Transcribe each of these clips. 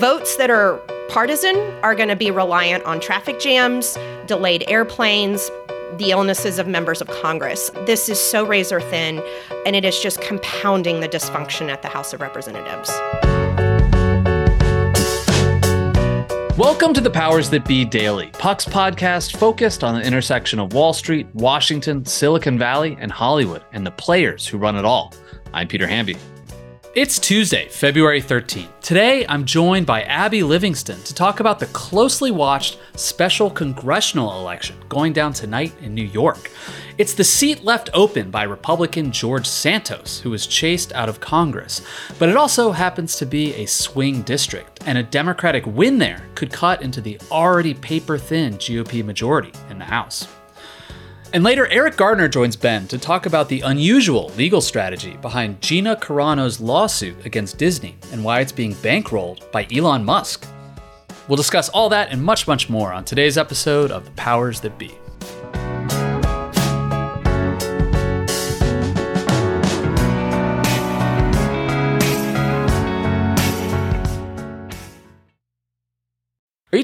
Votes that are partisan are going to be reliant on traffic jams, delayed airplanes, the illnesses of members of Congress. This is so razor thin, and it is just compounding the dysfunction at the House of Representatives. Welcome to the Powers That Be Daily, Puck's podcast focused on the intersection of Wall Street, Washington, Silicon Valley, and Hollywood, and the players who run it all. I'm Peter Hamby. It's Tuesday, February 13th. Today, I'm joined by Abby Livingston to talk about the closely watched special congressional election going down tonight in New York. It's the seat left open by Republican George Santos, who was chased out of Congress. But it also happens to be a swing district, and a Democratic win there could cut into the already paper thin GOP majority in the House. And later, Eriq Gardner joins Ben to talk about the unusual legal strategy behind Gina Carano's lawsuit against Disney and why it's being bankrolled by Elon Musk. We'll discuss all that and much, much more on today's episode of The Powers That Be.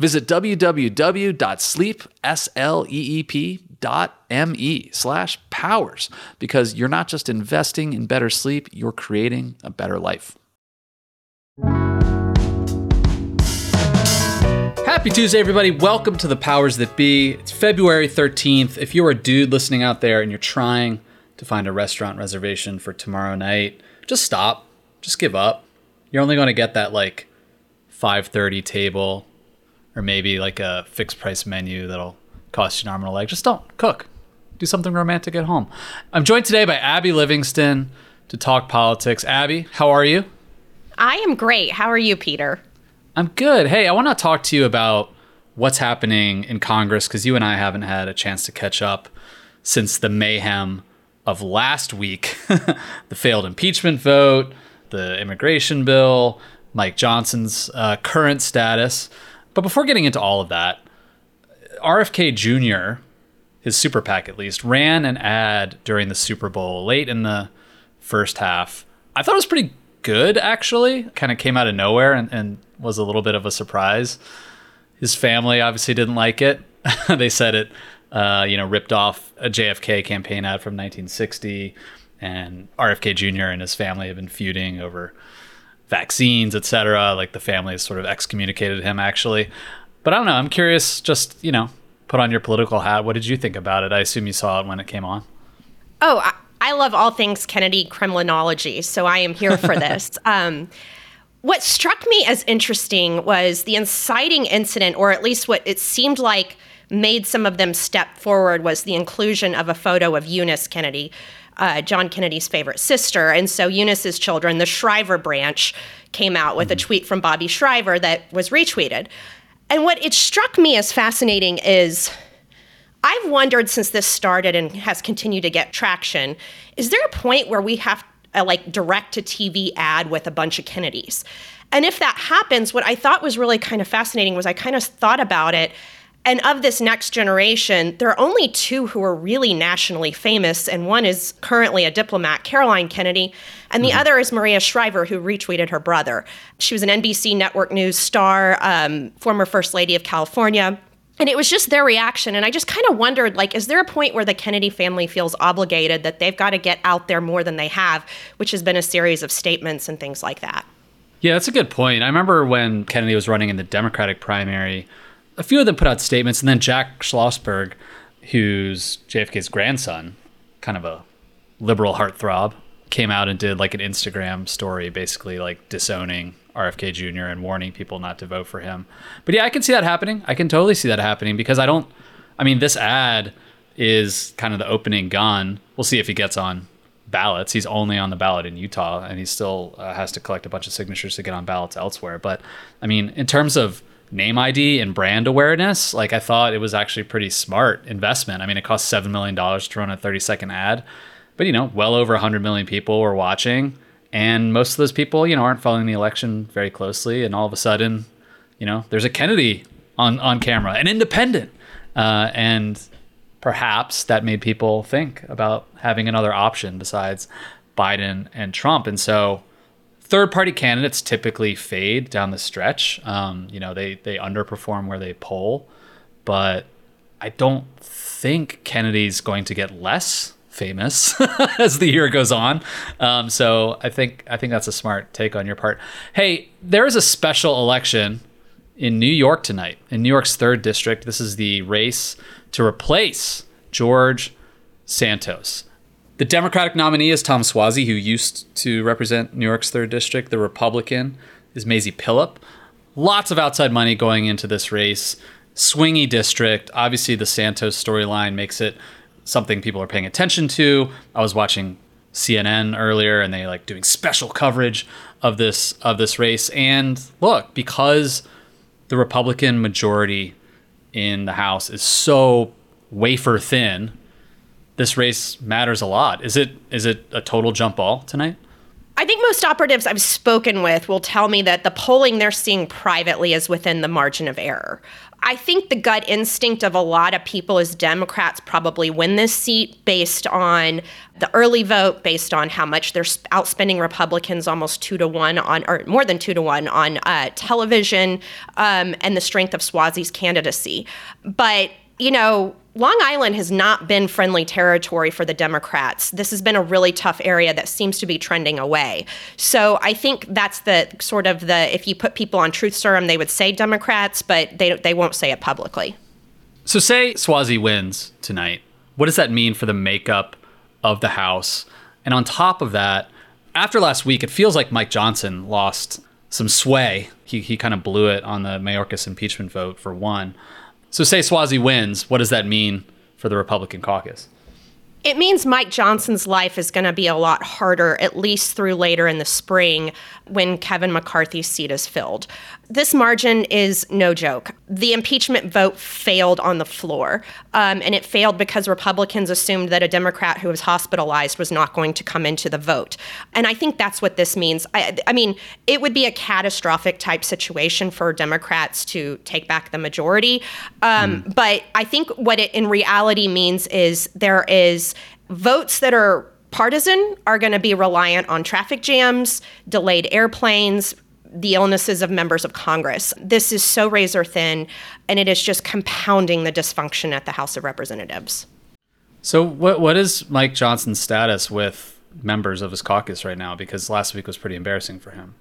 Visit www.sleepsleep.me slash powers because you're not just investing in better sleep, you're creating a better life. Happy Tuesday, everybody. Welcome to the Powers That Be. It's February 13th. If you're a dude listening out there and you're trying to find a restaurant reservation for tomorrow night, just stop. Just give up. You're only going to get that like 5:30 table or maybe like a fixed price menu that'll cost you an arm and a leg. Just don't cook. Do something romantic at home. I'm joined today by Abby Livingston to talk politics. Abby, how are you? I am great. How are you, Peter? I'm good. Hey, I want to talk to you about what's happening in Congress because you and I haven't had a chance to catch up since the mayhem of last week the failed impeachment vote, the immigration bill, Mike Johnson's uh, current status. But before getting into all of that, RFK Jr., his super PAC at least, ran an ad during the Super Bowl late in the first half. I thought it was pretty good, actually. Kind of came out of nowhere and, and was a little bit of a surprise. His family obviously didn't like it. they said it, uh, you know, ripped off a JFK campaign ad from 1960, and RFK Jr. and his family have been feuding over vaccines, etc. Like the family has sort of excommunicated him, actually. But I don't know. I'm curious. Just you know, put on your political hat. What did you think about it? I assume you saw it when it came on. Oh, I, I love all things Kennedy Kremlinology, so I am here for this. Um, what struck me as interesting was the inciting incident, or at least what it seemed like made some of them step forward, was the inclusion of a photo of Eunice Kennedy, uh, John Kennedy's favorite sister. And so Eunice's children, the Shriver branch, came out with mm-hmm. a tweet from Bobby Shriver that was retweeted. And what it struck me as fascinating is I've wondered since this started and has continued to get traction, is there a point where we have a like direct to TV ad with a bunch of Kennedys? And if that happens, what I thought was really kind of fascinating was I kind of thought about it. And of this next generation, there are only two who are really nationally famous, and one is currently a diplomat, Caroline Kennedy, and the mm-hmm. other is Maria Shriver, who retweeted her brother. She was an NBC Network News star, um, former First Lady of California. And it was just their reaction. And I just kind of wondered like, is there a point where the Kennedy family feels obligated that they've got to get out there more than they have, which has been a series of statements and things like that? Yeah, that's a good point. I remember when Kennedy was running in the Democratic primary, a few of them put out statements, and then Jack Schlossberg, who's JFK's grandson, kind of a liberal heartthrob, came out and did like an Instagram story, basically like disowning RFK Jr. and warning people not to vote for him. But yeah, I can see that happening. I can totally see that happening because I don't. I mean, this ad is kind of the opening gun. We'll see if he gets on ballots. He's only on the ballot in Utah, and he still uh, has to collect a bunch of signatures to get on ballots elsewhere. But I mean, in terms of name ID and brand awareness, like I thought it was actually pretty smart investment. I mean, it cost seven million dollars to run a thirty second ad, but you know, well over hundred million people were watching, and most of those people, you know, aren't following the election very closely, and all of a sudden, you know, there's a Kennedy on on camera, an independent, uh, and perhaps that made people think about having another option besides Biden and Trump. And so third party candidates typically fade down the stretch. Um, you know, they, they underperform where they poll, but I don't think Kennedy's going to get less famous as the year goes on. Um, so I think I think that's a smart take on your part. Hey, there is a special election in New York tonight, in New York's third district. This is the race to replace George Santos. The Democratic nominee is Tom Suozzi, who used to represent New York's third district. The Republican is Mazi Pilip. Lots of outside money going into this race. Swingy district. Obviously, the Santos storyline makes it something people are paying attention to. I was watching CNN earlier, and they like doing special coverage of this of this race. And look, because the Republican majority in the House is so wafer thin, this race matters a lot. Is it is it a total jump ball tonight? I think most operatives I've spoken with will tell me that the polling they're seeing privately is within the margin of error. I think the gut instinct of a lot of people is Democrats probably win this seat based on the early vote, based on how much they're outspending Republicans almost two to one on, or more than two to one on uh, television, um, and the strength of Suozzi's candidacy. But you know, Long Island has not been friendly territory for the Democrats. This has been a really tough area that seems to be trending away. So I think that's the sort of the if you put people on truth serum, they would say Democrats, but they they won't say it publicly. So say Suozzi wins tonight. What does that mean for the makeup of the House? And on top of that, after last week, it feels like Mike Johnson lost some sway. He he kind of blew it on the Mayorkas impeachment vote for one. So, say Suozzi wins, what does that mean for the Republican caucus? It means Mike Johnson's life is going to be a lot harder, at least through later in the spring when Kevin McCarthy's seat is filled. This margin is no joke. The impeachment vote failed on the floor, um, and it failed because Republicans assumed that a Democrat who was hospitalized was not going to come into the vote. And I think that's what this means. I, I mean, it would be a catastrophic type situation for Democrats to take back the majority. Um, mm. But I think what it in reality means is there is votes that are partisan are going to be reliant on traffic jams, delayed airplanes, the illnesses of members of Congress. This is so razor thin, and it is just compounding the dysfunction at the House of Representatives. So, what what is Mike Johnson's status with members of his caucus right now? Because last week was pretty embarrassing for him.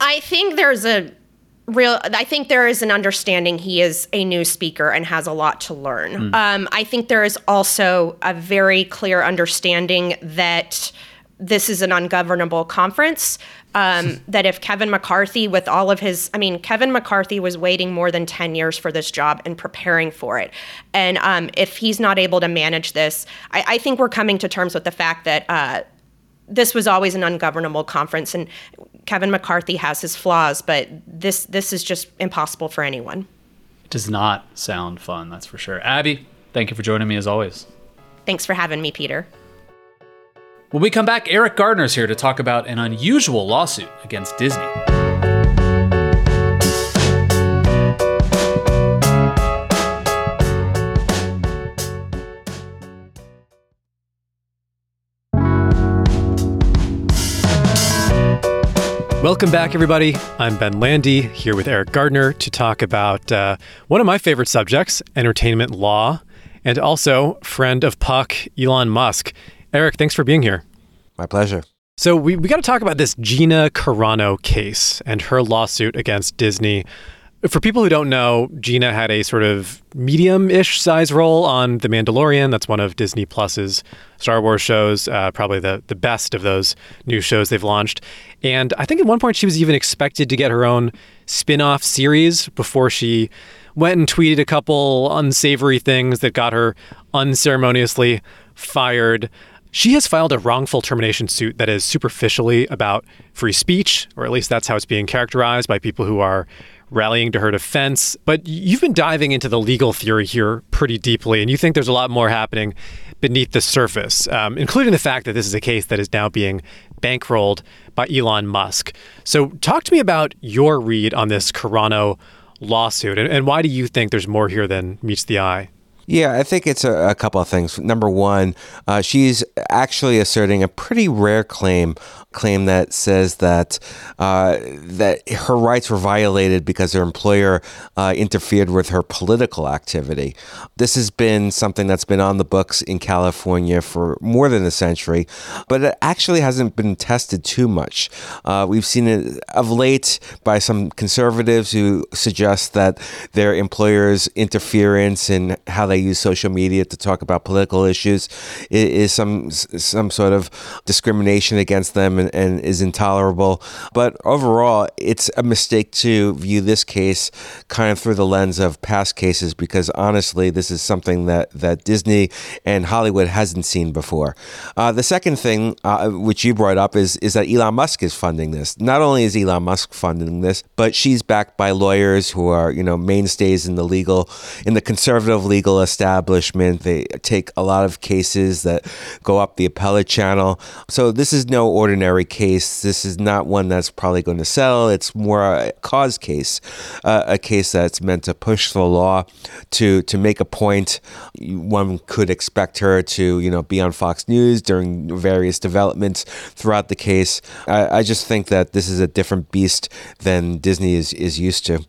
I think there's a real i think there is an understanding he is a new speaker and has a lot to learn mm. um, i think there is also a very clear understanding that this is an ungovernable conference um, that if kevin mccarthy with all of his i mean kevin mccarthy was waiting more than 10 years for this job and preparing for it and um, if he's not able to manage this I, I, think we're coming to terms with the fact that uh, this was always an ungovernable conference and Kevin McCarthy has his flaws, but this this is just impossible for anyone. It does not sound fun, that's for sure. Abby, thank you for joining me as always. Thanks for having me, Peter. When we come back, Eriq Gardner's here to talk about an unusual lawsuit against Disney. Welcome back, everybody. I'm Ben Landy here with Eriq Gardner to talk about uh, one of my favorite subjects, entertainment law, and also friend of Puck, Elon Musk. Eriq, thanks for being here. My pleasure. So, we, we got to talk about this Gina Carano case and her lawsuit against Disney. For people who don't know, Gina had a sort of medium ish size role on The Mandalorian. That's one of Disney Plus's Star Wars shows, uh, probably the, the best of those new shows they've launched. And I think at one point she was even expected to get her own spin off series before she went and tweeted a couple unsavory things that got her unceremoniously fired. She has filed a wrongful termination suit that is superficially about free speech, or at least that's how it's being characterized by people who are rallying to her defense. But you've been diving into the legal theory here pretty deeply, and you think there's a lot more happening beneath the surface, um, including the fact that this is a case that is now being bankrolled by Elon Musk. So, talk to me about your read on this Carano lawsuit, and, and why do you think there's more here than meets the eye? Yeah, I think it's a, a couple of things. Number one, uh, she's actually asserting a pretty rare claim claim that says that uh, that her rights were violated because her employer uh, interfered with her political activity. This has been something that's been on the books in California for more than a century, but it actually hasn't been tested too much. Uh, we've seen it of late by some conservatives who suggest that their employers' interference in how they use social media to talk about political issues is some some sort of discrimination against them and, and is intolerable. But overall, it's a mistake to view this case kind of through the lens of past cases because honestly, this is something that, that Disney and Hollywood hasn't seen before. Uh, the second thing, uh, which you brought up, is, is that Elon Musk is funding this. Not only is Elon Musk funding this, but she's backed by lawyers who are, you know, mainstays in the legal, in the conservative legal establishment. They take a lot of cases that go up the appellate channel. So this is no ordinary case. This is not one that's probably going to sell. It's more a cause case, uh, a case that's meant to push the law to to make a point. One could expect her to, you know, be on Fox News during various developments throughout the case. I, I just think that this is a different beast than Disney is is used to.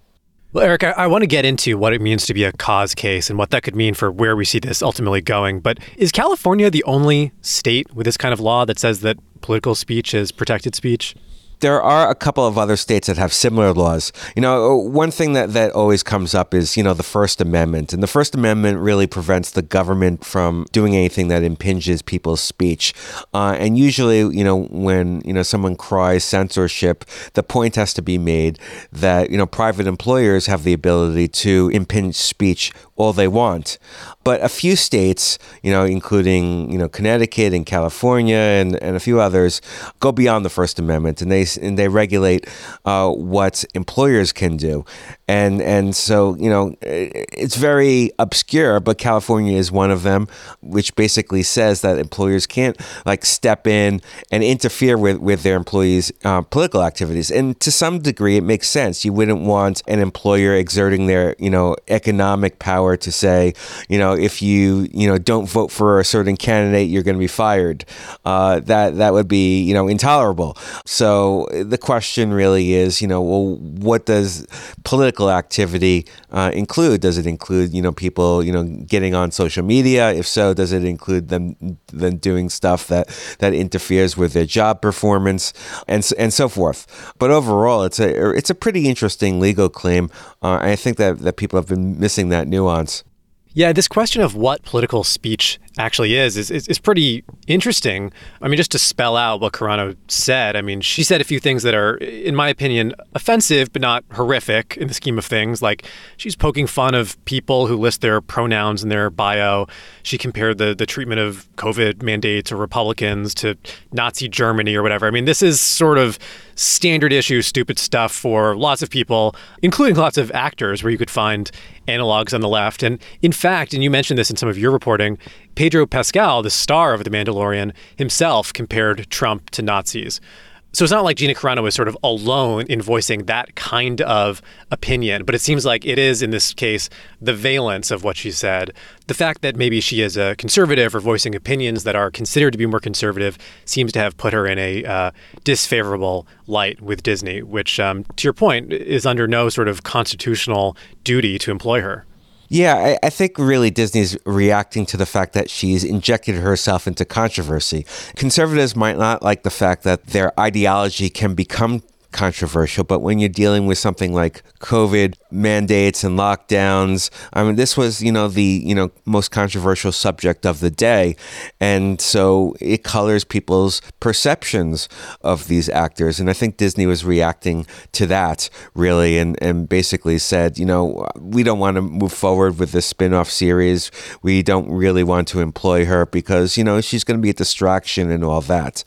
Well, Eriq, I, I, want to get into what it means to be a cause case and what that could mean for where we see this ultimately going. But is California the only state with this kind of law that says that political speech is protected speech? there are a couple of other states that have similar laws. You know, one thing that, that always comes up is, you know, the First Amendment. And the First Amendment really prevents the government from doing anything that impinges people's speech. Uh, and usually, you know, when, you know, someone cries censorship, the point has to be made that, you know, private employers have the ability to impinge speech all they want. But a few states, you know, including, you know, Connecticut and California and, and a few others, go beyond the First Amendment and they and they regulate uh, what employers can do, and and so you know it's very obscure, but California is one of them, which basically says that employers can't like step in and interfere with with their employees' uh, political activities, and to some degree it makes sense. You wouldn't want an employer exerting their you know economic power to say, you know, if you you know don't vote for a certain candidate, you're going to be fired. Uh, that that would be you know intolerable. So the question really is, you know, well, what does political activity uh, include? Does it include, you know, people, you know, getting on social media? If so, does it include them them doing stuff that that interferes with their job performance and and so forth? But overall, it's a it's a pretty interesting legal claim. Uh, I think that that people have been missing that nuance. Yeah, this question of what political speech actually is, is, is, pretty interesting. I mean, just to spell out what Carano said, I mean, she said a few things that are, in my opinion, offensive, but not horrific in the scheme of things. Like, she's poking fun of people who list their pronouns in their bio. She compared the, the treatment of COVID mandates or Republicans to Nazi Germany or whatever. I mean, this is sort of standard issue stupid stuff for lots of people, including lots of actors, where you could find analogs on the left. And in fact, and you mentioned this in some of your reporting, Pedro Pascal, the star of The Mandalorian, himself compared Trump to Nazis. So it's not like Gina Carano is sort of alone in voicing that kind of opinion, but it seems like it is in this case the valence of what she said. The fact that maybe she is a conservative or voicing opinions that are considered to be more conservative seems to have put her in a uh, disfavorable light with Disney, which, um, to your point, is under no sort of constitutional duty to employ her. Yeah, I, I, think really Disney's reacting to the fact that she's injected herself into controversy. Conservatives might not like the fact that their ideology can become controversial, but when you're dealing with something like COVID mandates and lockdowns, I mean, this was, you know, the, you know, most controversial subject of the day. And so it colors people's perceptions of these actors. And I think Disney was reacting to that really and, and basically said, you know, we don't want to move forward with this spin off series. We don't really want to employ her because, you know, she's going to be a distraction and all that.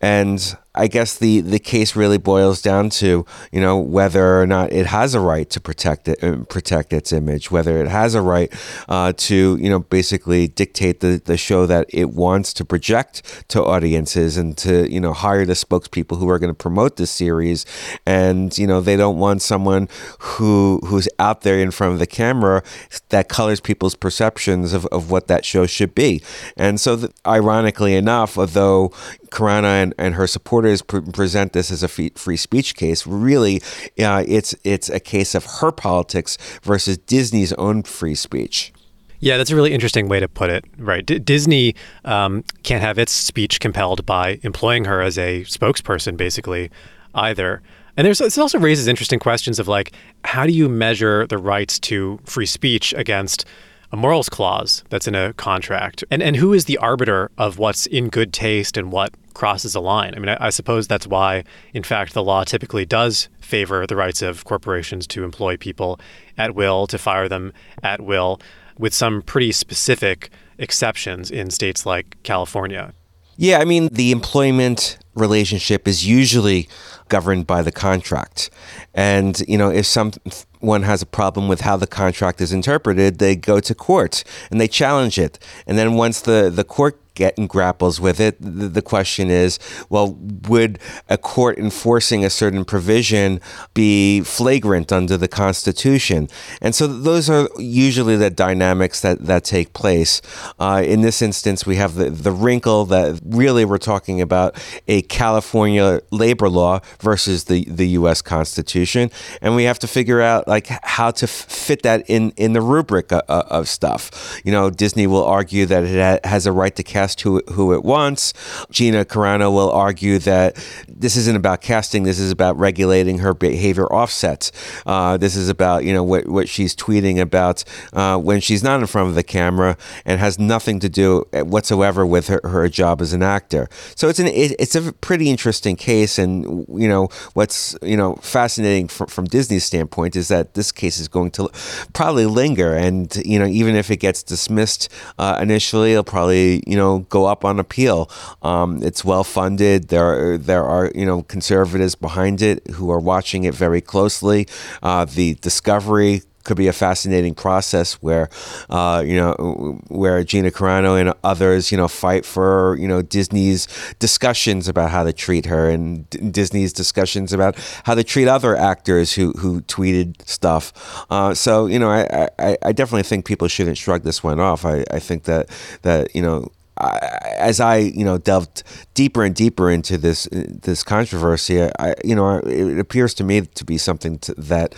And I guess the, the case really boils down to you know whether or not it has a right to protect it uh, protect its image, whether it has a right uh, to you know basically dictate the, the show that it wants to project to audiences and to you know hire the spokespeople who are going to promote this series, and you know they don't want someone who who's out there in front of the camera that colors people's perceptions of, of what that show should be, and so the, ironically enough, although Carano and, and her supporters pre- present this as a free speech case. Really, uh, it's it's a case of her politics versus Disney's own free speech. Yeah, that's a really interesting way to put it. Right, D- Disney um, can't have its speech compelled by employing her as a spokesperson, basically, either. And there's it also raises interesting questions of like, how do you measure the rights to free speech against a morals clause that's in a contract? And and who is the arbiter of what's in good taste and what crosses a line? I mean, I, I suppose that's why, in fact, the law typically does favor the rights of corporations to employ people at will, to fire them at will, with some pretty specific exceptions in states like California. Yeah, I mean, the employment relationship is usually governed by the contract. And, you know, if someone has a problem with how the contract is interpreted, they go to court and they challenge it. And then once the, the court getting grapples with it. The, the, question is, well, would a court enforcing a certain provision be flagrant under the Constitution? And so those are usually the dynamics that, that take place. Uh, in this instance, we have the, the wrinkle that really we're talking about a California labor law versus the, the U.S. Constitution. And we have to figure out like how to f- fit that in, in the rubric of, of stuff. You know, Disney will argue that it ha- has a right to cast who, who it wants. Gina Carano will argue that this isn't about casting. This is about regulating her behavior offsets. Uh, this is about you know what what she's tweeting about uh, when she's not in front of the camera and has nothing to do whatsoever with her, her job as an actor. So it's an it, it's a pretty interesting case, and you know what's you know fascinating from, from Disney's standpoint is that this case is going to probably linger, and you know even if it gets dismissed uh, initially, it'll probably you know go up on appeal. Um, it's well funded. There are, there are you know conservatives behind it who are watching it very closely. Uh, the discovery could be a fascinating process where, uh, you know, where Gina Carano and others, you know, fight for, you know, Disney's discussions about how to treat her and D- Disney's discussions about how to treat other actors who, who tweeted stuff. Uh, so, you know, I, I, I, definitely think people shouldn't shrug this one off. I, I think that, that, you know, as I you know delved deeper and deeper into this this controversy, I you know it appears to me to be something to, that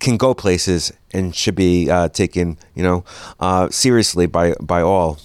can go places and should be uh, taken you know uh, seriously by by all.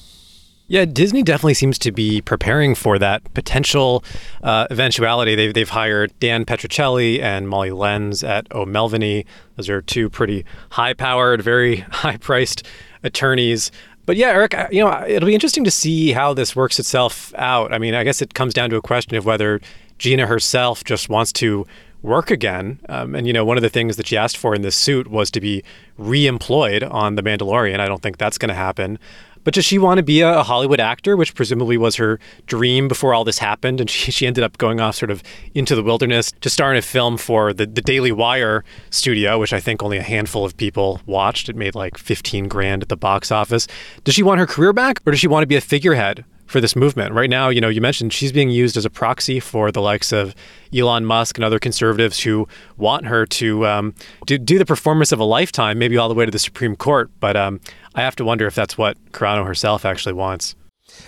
Yeah, Disney definitely seems to be preparing for that potential uh, eventuality. They've, they've hired Dan Petrocelli and Molly Lens at O'Melveny. Those are two pretty high powered, very high priced attorneys. But yeah, Eriq, you know, it'll be interesting to see how this works itself out. I mean, I guess it comes down to a question of whether Gina herself just wants to work again. Um, and, you know, one of the things that she asked for in this suit was to be re employed on The Mandalorian. I don't think that's going to happen. But does she want to be a, Hollywood actor, which presumably was her dream before all this happened? And she, she ended up going off sort of into the wilderness to star in a film for the, the Daily Wire studio, which I think only a handful of people watched. It made like 15 grand at the box office. Does she want her career back or does she want to be a figurehead for this movement. Right now, you know, you mentioned she's being used as a proxy for the likes of Elon Musk and other conservatives who want her to um, do, do the performance of a lifetime, maybe all the way to the Supreme Court. But um, I have to wonder if that's what Carano herself actually wants.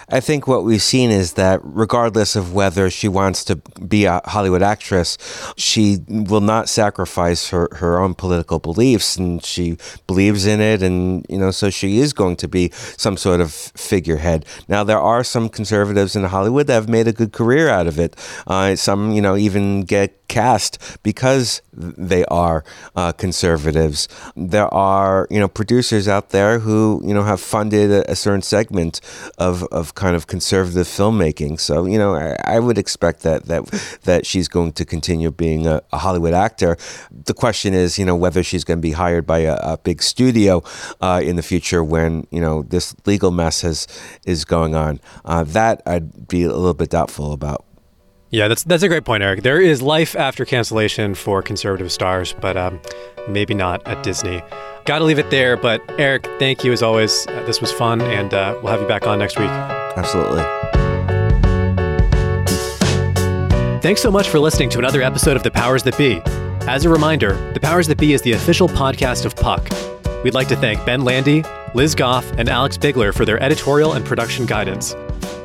I think what we've seen is that regardless of whether she wants to be a Hollywood actress, she will not sacrifice her, her own political beliefs and she believes in it. And, you know, so she is going to be some sort of figurehead. Now, there are some conservatives in Hollywood that have made a good career out of it. Uh, some, you know, even get cast because they are uh, conservatives. There are you know producers out there who you know have funded a, a, certain segment of, of kind of conservative filmmaking. So you know I, I would expect that that that she's going to continue being a, a, Hollywood actor. The question is you know whether she's going to be hired by a, a big studio uh, in the future when you know this legal mess has is going on. Uh, that I'd be a little bit doubtful about. Yeah, that's that's a great point, Eriq. There is life after cancellation for conservative stars, but um, maybe not at Disney. Got to leave it there. But Eriq, thank you as always. Uh, this was fun, and uh, we'll have you back on next week. Absolutely. Thanks so much for listening to another episode of The Powers That Be. As a reminder, The Powers That Be is the official podcast of Puck. We'd like to thank Ben Landy, Liz Goff, and Alex Bigler for their editorial and production guidance.